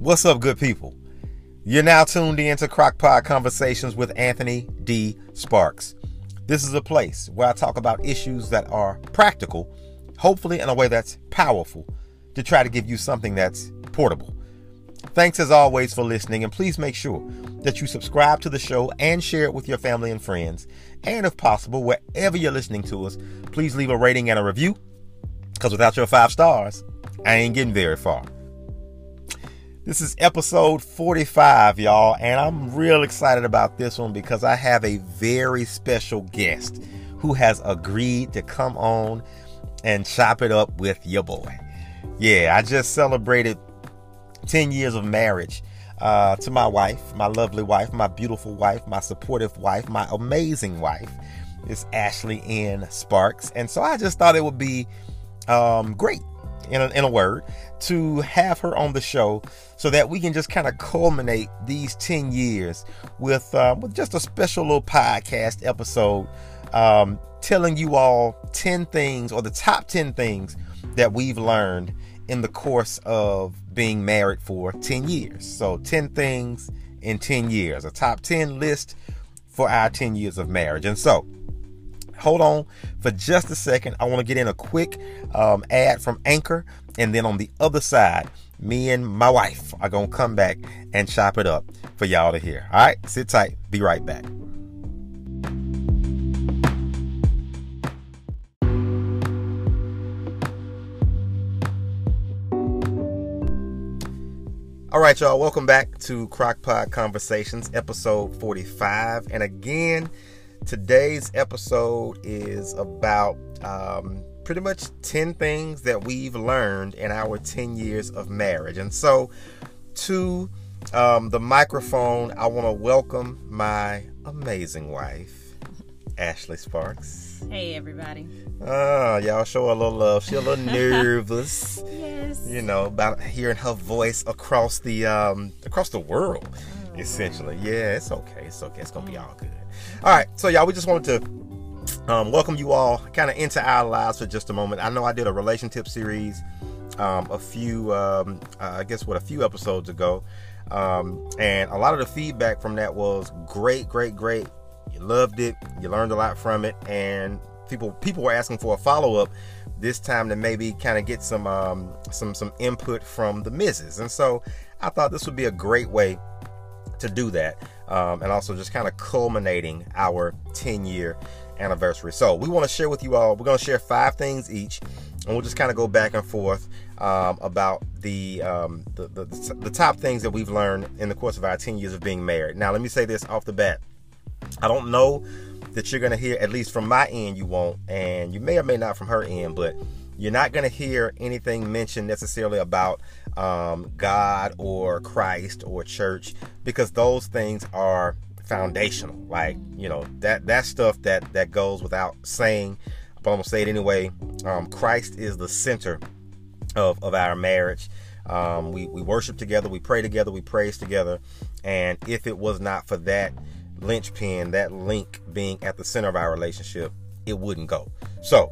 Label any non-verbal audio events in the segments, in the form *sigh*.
What's up, good people? You're now tuned in to Crockpot Conversations with Anthony D. Sparks. This is a place where I talk about issues that are practical, hopefully in a way that's powerful, to try to give you something that's portable. Thanks as always for listening, and please make sure that you subscribe to the show and share it with your family and friends. And if possible, wherever you're listening to us, please leave a rating and a review, because without your five stars, I ain't getting very far. This is episode 45, y'all, and I'm real excited about this one because I have a very special guest who has agreed to come on and chop it up with your boy. Yeah, I just celebrated 10 years of marriage uh, to my wife, my lovely wife, my beautiful wife, my supportive wife, my amazing wife. It's Ashley N. Sparks. And so I just thought it would be um, great in a, in a word, to have her on the show so that we can just kind of culminate these 10 years with, uh, with just a special little podcast episode um, telling you all 10 things or the top 10 things that we've learned in the course of being married for 10 years. So, 10 things in 10 years, a top 10 list for our 10 years of marriage. And so, hold on for just a second. I want to get in a quick um, ad from Anchor, and then on the other side, me and my wife are going to come back and chop it up for y'all to hear. All right, sit tight. Be right back. All right, y'all, welcome back to Crockpot Conversations, episode 45. And again, Today's episode is about um, pretty much 10 things that we've learned in our 10 years of marriage. And so, to um, the microphone, I want to welcome my amazing wife, Ashley Sparks. Hey, everybody. Ah, y'all show a little love. She's a little *laughs* nervous. yes. You know, about hearing her voice across the um across the world, oh, essentially. Yeah, it's okay. It's okay. It's gonna be all good. All right, so y'all, we just wanted to um, welcome you all kind of into our lives for just a moment. I know I did a relationship series um, a few, um, uh, I guess, what a few episodes ago, um, and a lot of the feedback from that was great, great, great. You loved it, you learned a lot from it, and people people were asking for a follow up this time to maybe kind of get some um, some some input from the misses, and so I thought this would be a great way to do that um, and also just kind of culminating our 10 year anniversary. So we want to share with you all, we're going to share five things each, and we'll just kind of go back and forth um, about the, um, the, the, the top things that we've learned in the course of our 10 years of being married. Now, let me say this off the bat. I don't know that you're going to hear, at least from my end, you won't, and you may or may not from her end, but you're not going to hear anything mentioned necessarily about um, God or Christ or church because those things are foundational. Like you know that that stuff that that goes without saying, but I'm gonna say it anyway. Um, Christ is the center of of our marriage. Um, we we worship together, we pray together, we praise together, and if it was not for that linchpin, that link being at the center of our relationship, it wouldn't go. So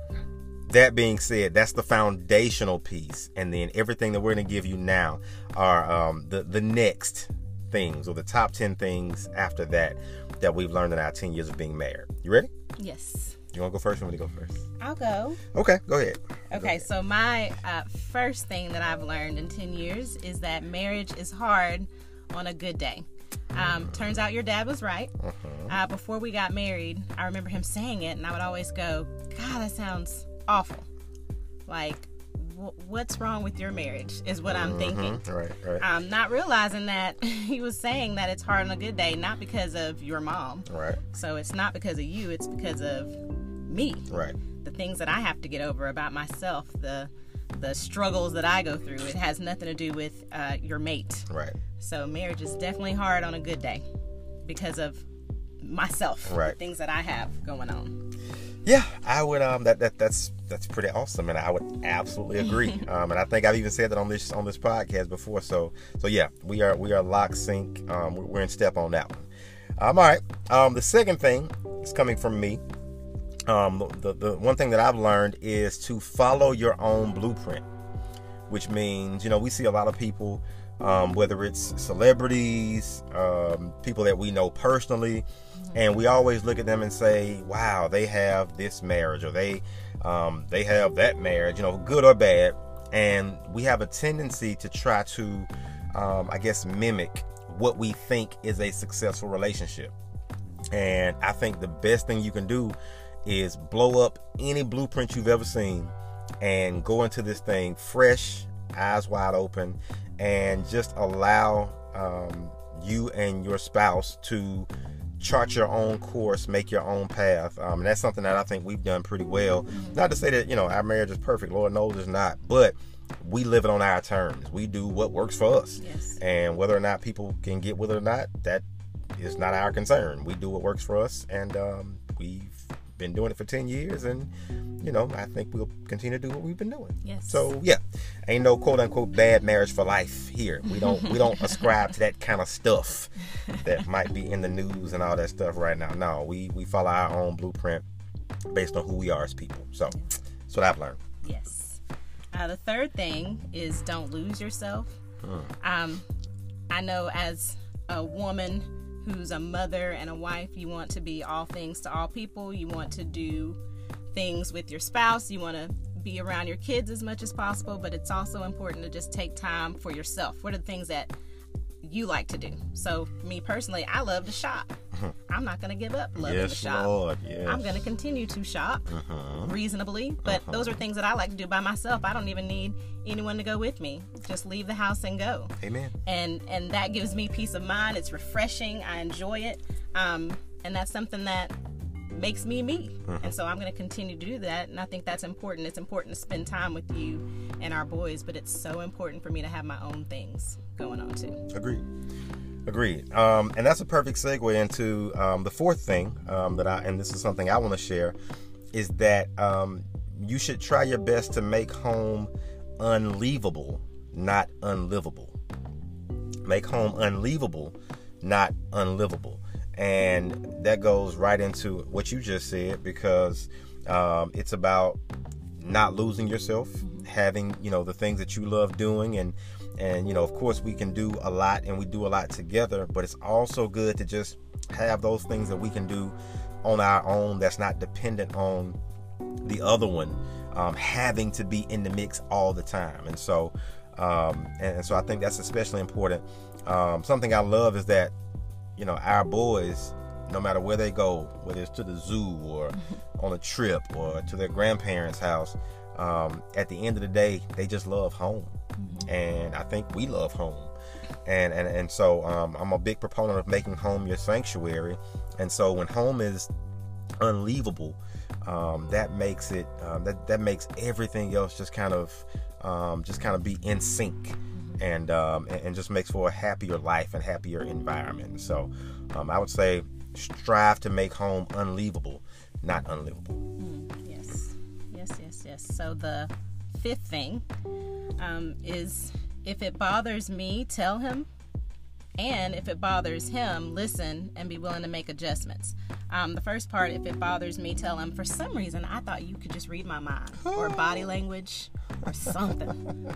that being said, that's the foundational piece, and then everything that we're going to give you now are um, the the next things or the top ten things after that that we've learned in our ten years of being married. You ready? Yes. You want to go first? Or want to go first? I'll go. Okay, go ahead. Okay, go ahead. so my uh, first thing that I've learned in ten years is that marriage is hard on a good day. Um, turns out your dad was right. Uh-huh. Uh, before we got married, I remember him saying it, and I would always go, "God, that sounds awful. Like, what's wrong with your marriage? Is what I'm thinking. Mm-hmm. Right, right. I'm not realizing that *laughs* he was saying that it's hard on a good day, not because of your mom. Right. So it's not because of you. It's because of me. Right. The things that I have to get over about myself. The the struggles that I go through. It has nothing to do with uh, your mate. Right. So marriage is definitely hard on a good day because of myself. Right. The things that I have going on. Yeah, I would. Um, that that that's that's pretty awesome, and I would absolutely agree. *laughs* um, and I think I've even said that on this on this podcast before. So so yeah, we are we are lock sync. Um, we're in step on that one. Um, all right. Um, the second thing is coming from me. Um, the the one thing that I've learned is to follow your own blueprint, which means you know we see a lot of people um, whether it's celebrities, um, people that we know personally, and we always look at them and say, "Wow, they have this marriage, or they um, they have that marriage, you know, good or bad." And we have a tendency to try to, um, I guess, mimic what we think is a successful relationship. And I think the best thing you can do is blow up any blueprint you've ever seen and go into this thing fresh, eyes wide open, and just allow um, you and your spouse to chart your own course, make your own path. Um, and that's something that I think we've done pretty well. Not to say that, you know, our marriage is perfect, Lord knows it's not, but we live it on our terms. We do what works for us. Yes. And whether or not people can get with it or not, that is not our concern. We do what works for us, and um, we've been doing it for 10 years, and, you know, I think we'll continue to do what we've been doing. Yes. So, yeah, ain't no quote unquote bad marriage for life here. We don't we don't *laughs* ascribe to that kind of stuff that might be in the news and all that stuff right now. No, we we follow our own blueprint based on who we are as people. So, that's what I've learned. Yes. Uh, the third thing is don't lose yourself. Um, I know as a woman who's a mother and a wife, you want to be all things to all people. You want to do things with your spouse. You want to be around your kids as much as possible, but it's also important to just take time for yourself. What are the things that you like to do? So, me personally, I love to shop. Uh-huh. I'm not going to give up loving to shop. Lord. Yes. I'm going to continue to shop uh-huh. reasonably, but uh-huh. those are things that I like to do by myself. I don't even need anyone to go with me. Just leave the house and go. Amen. And and that gives me peace of mind. It's refreshing. I enjoy it. Um, and that's something that makes me me. And so I'm going to continue to do that. And I think that's important. It's important to spend time with you and our boys, but it's so important for me to have my own things going on too. Agreed. Agreed. Um, and that's a perfect segue into um, the fourth thing um, that I, and this is something I want to share, is that um, you should try your best to make home unleavable, not unlivable. Make home unleavable, not unlivable. And that goes right into what you just said because um, it's about not losing yourself, having you know the things that you love doing, and and you know of course we can do a lot and we do a lot together, but it's also good to just have those things that we can do on our own that's not dependent on the other one um, having to be in the mix all the time. And so, um, and, so I think that's especially important. Um, something I love is that, you know, our boys, no matter where they go, whether it's to the zoo or *laughs* on a trip or to their grandparents' house, um, at the end of the day, they just love home. And I think we love home. And, and, and so um, I'm a big proponent of making home your sanctuary. And so when home is unleavable, um, that makes it um, that that makes everything else just kind of um, just kind of be in sync, and, um, and just makes for a happier life and happier environment. So um, I would say strive to make home unleavable, not unlivable. Yes, yes, yes, yes. So the fifth thing um, is if it bothers me, tell him. And if it bothers him, listen and be willing to make adjustments. Um, the first part, if it bothers me, tell him. For some reason, I thought you could just read my mind or body language or something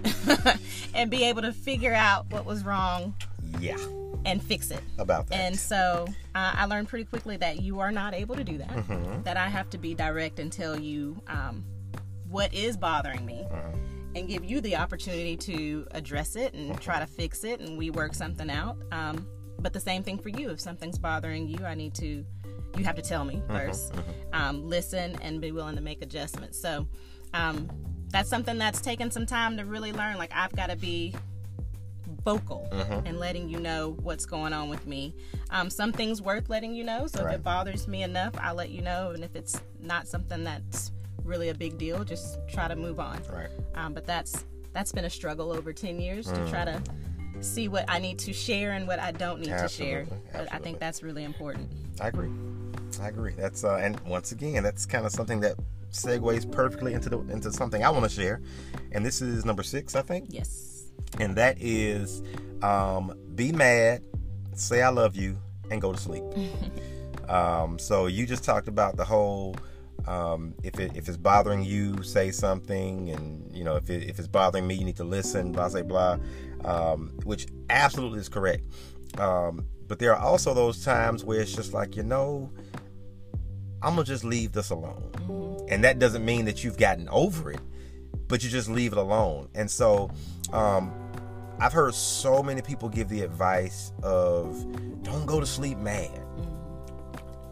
*laughs* and be able to figure out what was wrong Yeah, and fix it. about that. And so uh, I learned pretty quickly that you are not able to do that. Mm-hmm. That I have to be direct and tell you um, what is bothering me Uh-huh. And give you the opportunity to address it and try to fix it and we work something out. Um, but the same thing for you. If something's bothering you, I need to, you have to tell me 1st Um, listen and be willing to make adjustments. So um, that's something that's taken some time to really learn. Like I've got to be vocal and letting you know what's going on with me. Um, some things worth letting you know. So if it bothers me enough, I'll let you know. And if it's not something that's really a big deal, just try to move on. right. Um, but that's that's been a struggle over ten years Mm. to try to see what I need to share and what I don't need to share. Absolutely, But I think that's really important. I agree. I agree. That's uh, and once again, that's kind of something that segues perfectly into the into something I want to share, and this is number six, I think, Yes. and that is um, be mad, say I love you, and go to sleep. *laughs* um, so you just talked about the whole Um, if it if it's bothering you, say something, and you know if it, if it's bothering me, you need to listen. Blah blah blah, um, which absolutely is correct. Um, but there are also those times where it's just like you know, I'm gonna just leave this alone, mm-hmm. and that doesn't mean that you've gotten over it, but you just leave it alone. And so, um, I've heard so many people give the advice of don't go to sleep mad. Mm-hmm.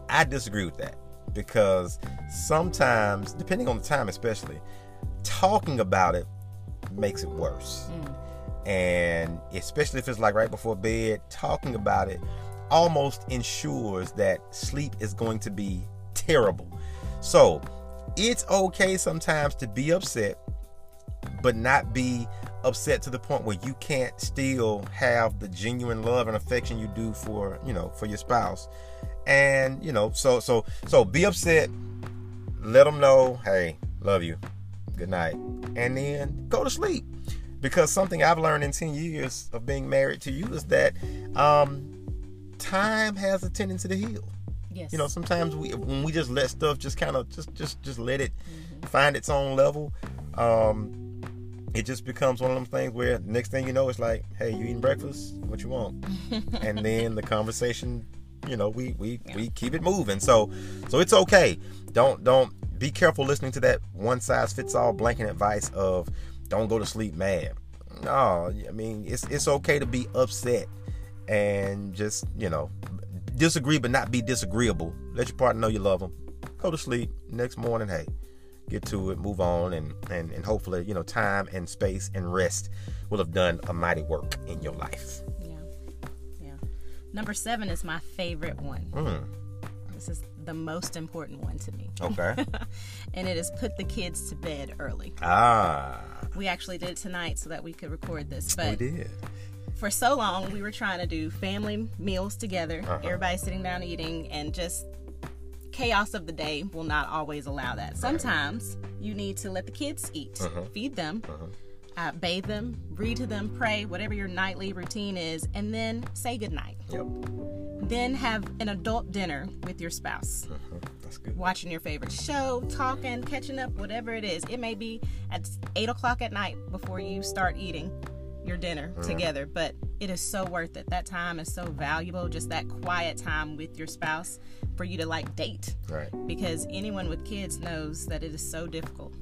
I disagree with that because sometimes, depending on the time, especially, talking about it makes it worse. Mm. And especially if it's like right before bed, talking about it almost ensures that sleep is going to be terrible. So it's okay sometimes to be upset, but not be upset to the point where you can't still have the genuine love and affection you do for you know for your spouse and you know so so so be upset. Let them know hey love you. Good night. And then go to sleep. Because something i've learned in 10 years of being married to you is that um time has a tendency to heal. Yes. You know sometimes we when we just let stuff just kind of just just just let it mm-hmm. find its own level um it just becomes one of them things where next thing you know it's like hey you eating breakfast? What you want? *laughs* And then the conversation you know we we yeah. we keep it moving. So so it's okay. Don't don't be careful listening to that one size fits all blanket advice of don't go to sleep mad. No i mean it's it's okay to be upset and just you know disagree but not be disagreeable. Let your partner know you love them go to sleep next morning. Hey get to it move on and and, and hopefully you know time and space and rest will have done a mighty work in your life Number seven is my favorite one. Mm. This is the most important one to me. Okay. *laughs* and it is put the kids to bed early. Ah. We actually did it tonight so that we could record this. But we did. For so long, we were trying to do family meals together, uh-huh. everybody sitting down eating, and just chaos of the day will not always allow that. Sometimes you need to let the kids eat, uh-huh. feed them. Uh-huh uh, bathe them, read to them, pray, whatever your nightly routine is, and then say goodnight. Yep. Then have an adult dinner with your spouse. Uh-huh. That's good. Watching your favorite show, talking, catching up, whatever it is. It may be at 8 o'clock at night before you start eating your dinner uh-huh. together, but it is so worth it. That time is so valuable, just that quiet time with your spouse for you to like date. Right. Because anyone with kids knows that it is so difficult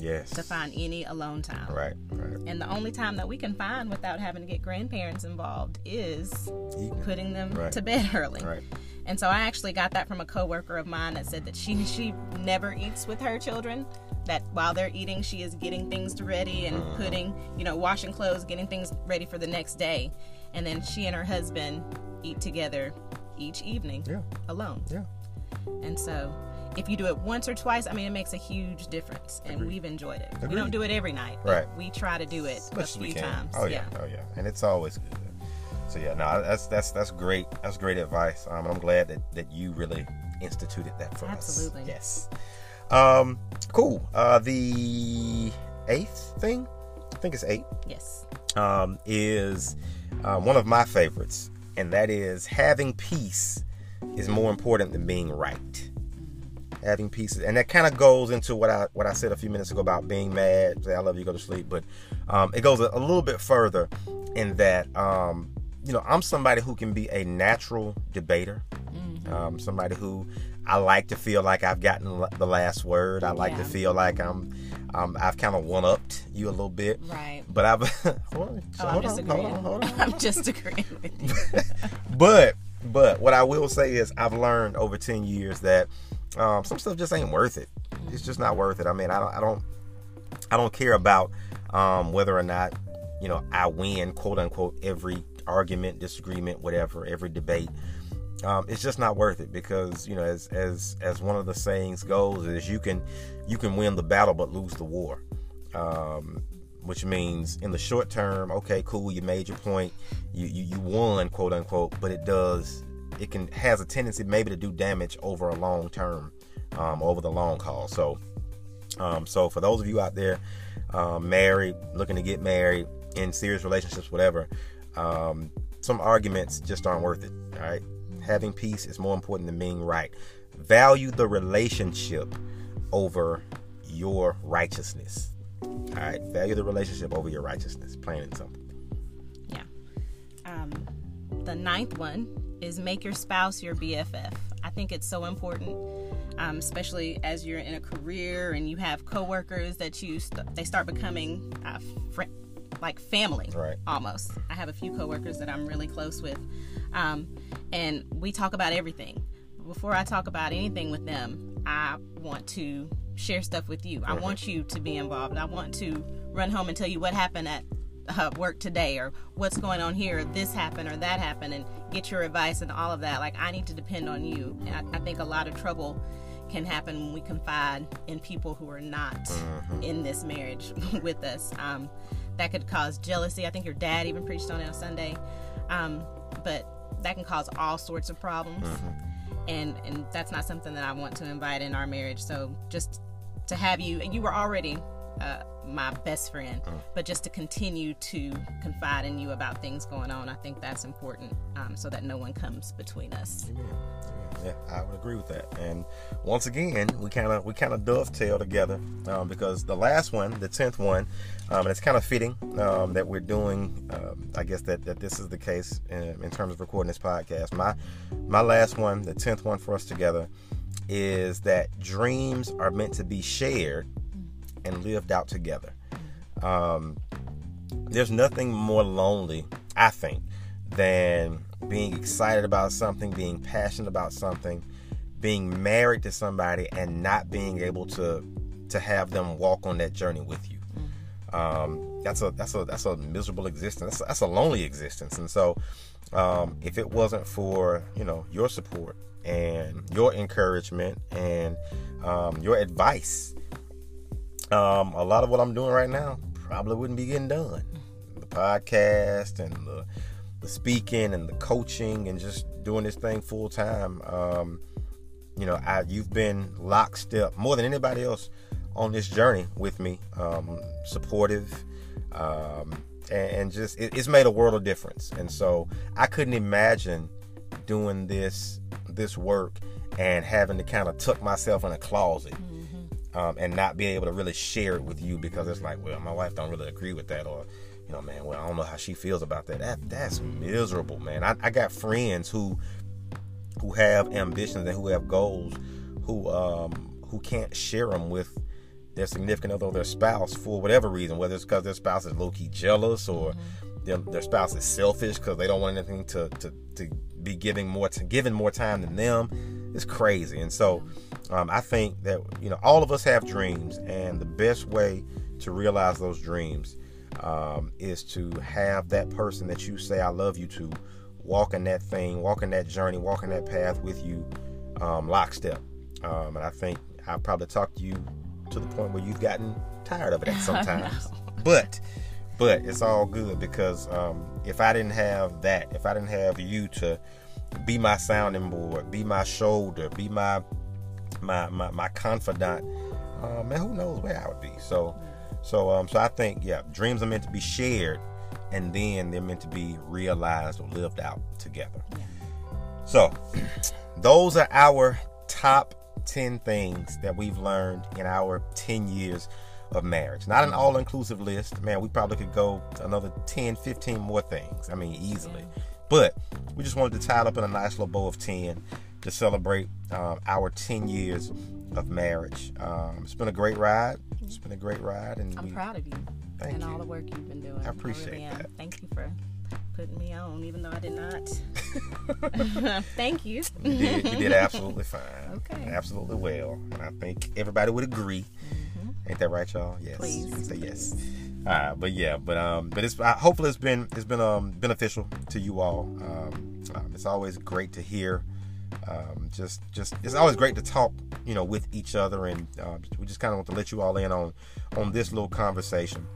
Yes. To find any alone time. Right, right. And the only time that we can find without having to get grandparents involved is Eating. putting them right. to bed early. Right. And so I actually got that from a coworker of mine that said that she she never eats with her children. That while they're eating, she is getting things ready and uh-huh. putting, you know, washing clothes, getting things ready for the next day. And then she and her husband eat together each evening yeah. alone. Yeah. And so if you do it once or twice, I mean, it makes a huge difference, and Agreed. we've enjoyed it. Agreed. We don't do it every night, right? We try to do it a few times. Oh yeah. yeah, oh yeah, and it's always good. So yeah, no, that's that's that's great. That's great advice. Um, I'm glad that that you really instituted that for Absolutely. us. Absolutely. Yes. Um, cool. Uh, the eighth thing, I think it's eight. Yes. Um, is uh, one of my favorites, and that is having peace is more important than being right having pieces, and that kind of goes into what I what I said a few minutes ago about being mad. Say I love you, go to sleep, but um, it goes a, a, little bit further in that um, you know I'm somebody who can be a natural debater, mm-hmm. um, somebody who I like to feel like I've gotten the last word. I like yeah. to feel like I'm um, I've kind of one upped you a little bit. Right. But I've *laughs* hold on, oh, hold, I'm on, hold on, hold *laughs* on, I'm just agreeing with you. *laughs* but but what I will say is I've learned over 10 years that um, some stuff just ain't worth it. It's just not worth it. I mean, I don't, I don't, I don't care about um, whether or not you know I win, quote unquote, every argument, disagreement, whatever, every debate. Um, it's just not worth it because you know, as as as one of the sayings goes, is you can you can win the battle but lose the war. Um, which means in the short term, okay, cool, you made your point, you, you you won, quote unquote, but it does it can has a tendency maybe to do damage over a long term, um, over the long haul. So, um, so for those of you out there, um, married, looking to get married, in serious relationships, whatever, um, some arguments just aren't worth it. All right, having peace is more important than being right. Value the relationship over your righteousness. All right, value the relationship over your righteousness. Plain and simple. Yeah. Um, the ninth one is make your spouse your BFF. I think it's so important, um, especially as you're in a career and you have coworkers that you st- they start becoming uh, fr- like family, Right. almost. I have a few coworkers that I'm really close with, um, and we talk about everything. Before I talk about anything with them, I want to share stuff with you. I want you to be involved. I want to run home and tell you what happened at uh, work today or what's going on here, this happened or that happened, and get your advice and all of that. Like, I need to depend on you. And I, I think a lot of trouble can happen when we confide in people who are not in this marriage *laughs* with us. Um, that could cause jealousy. I think your dad even preached on it on Sunday. Um, but that can cause all sorts of problems. And, and that's not something that I want to invite in our marriage. So just to have you, and you were already uh, my best friend, but just to continue to confide in you about things going on, I think that's important um, so that no one comes between us. Amen. Amen. Yeah, I would agree with that. And once again, we kind of we kind of dovetail together um, because the last one, the tenth one, um, and it's kind of fitting um, that we're doing. Um, I guess that, that this is the case in, in terms of recording this podcast. My my last one, the tenth one for us together, is that dreams are meant to be shared and lived out together. Um, there's nothing more lonely, I think, than being excited about something, being passionate about something, being married to somebody, and not being able to to have them walk on that journey with you. Um, that's a that's a that's a miserable existence. That's a, that's a lonely existence. And so, um, if it wasn't for you know your support and your encouragement and um, your advice, um, a lot of what I'm doing right now probably wouldn't be getting done. The podcast and the, the speaking and the coaching and just doing this thing full time. Um, you know, I, you've been lockstep more than anybody else on this journey with me, um, supportive, um, and, and just it, it's made a world of difference. And so I couldn't imagine doing this this work and having to kind of tuck myself in a closet um, and not being able to really share it with you because it's like, well, my wife don't really agree with that, or you know, man, well, I don't know how she feels about that. That that's miserable, man. I, I got friends who who have ambitions and who have goals, who um who can't share them with their significant other or their spouse for whatever reason, whether it's because their spouse is low key jealous or their, their spouse is selfish because they don't want anything to, to, to be giving more to giving more time than them. It's crazy, and so um, I think that you know all of us have dreams, and the best way to realize those dreams um, is to have that person that you say I love you to walking that thing, walking that journey, walking that path with you, um, lockstep. Um, and I think I probably talked to you to the point where you've gotten tired of it *laughs* sometimes. But but it's all good because um, if I didn't have that, if I didn't have you to be my sounding board, be my shoulder, be my my my, my confidant, uh, man, who knows where I would be. So so um so I think yeah, dreams are meant to be shared and then they're meant to be realized or lived out together. So, *clears throat* those are our top 10 things that we've learned in our 10 years of marriage. Not an all inclusive list. Man, we probably could go another 10, 15 more things. I mean, easily. But we just wanted to tie it up in a nice little bow of 10 to celebrate um, our 10 years of marriage. Um, it's been a great ride. It's been a great ride. And I'm we- proud of you Thank and you. all the work you've been doing. I appreciate really that. Thank you for putting me on, even though I did not. *laughs* *laughs* Thank you. You did, you did absolutely *laughs* fine. Okay. Absolutely well. And I think everybody would agree. Ain't that right, y'all? Yes. Please. Say yes. Right, but yeah, but um, but it's uh, hopefully it's been it's been um beneficial to you all. Um, um, it's always great to hear. Um, just just it's always great to talk, you know, with each other, and uh, we just kind of want to let you all in on on this little conversation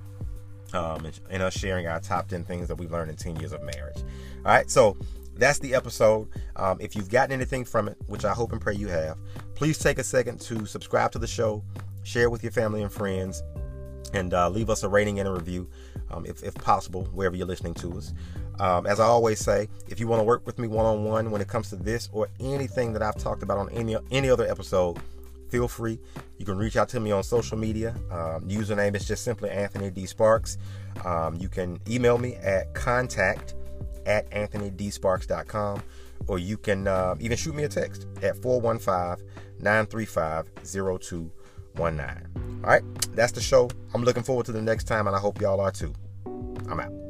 um, and, and us sharing our top 10 things that we've learned in 10 years of marriage. All right, so that's the episode. Um, if you've gotten anything from it, which I hope and pray you have, please take a second to subscribe to the show, share it with your family and friends, and uh, leave us a rating and a review um, if, if possible, wherever you're listening to us. Um, as I always say, if you want to work with me one on one when it comes to this or anything that I've talked about on any any other episode, feel free. You can reach out to me on social media. Um, username is just simply Anthony D. Sparks. Um, you can email me at contact at anthonydsparks.com or you can uh, even shoot me a text at 415 935 0219. All right, that's the show. I'm looking forward to the next time, and I hope y'all are too. I'm out.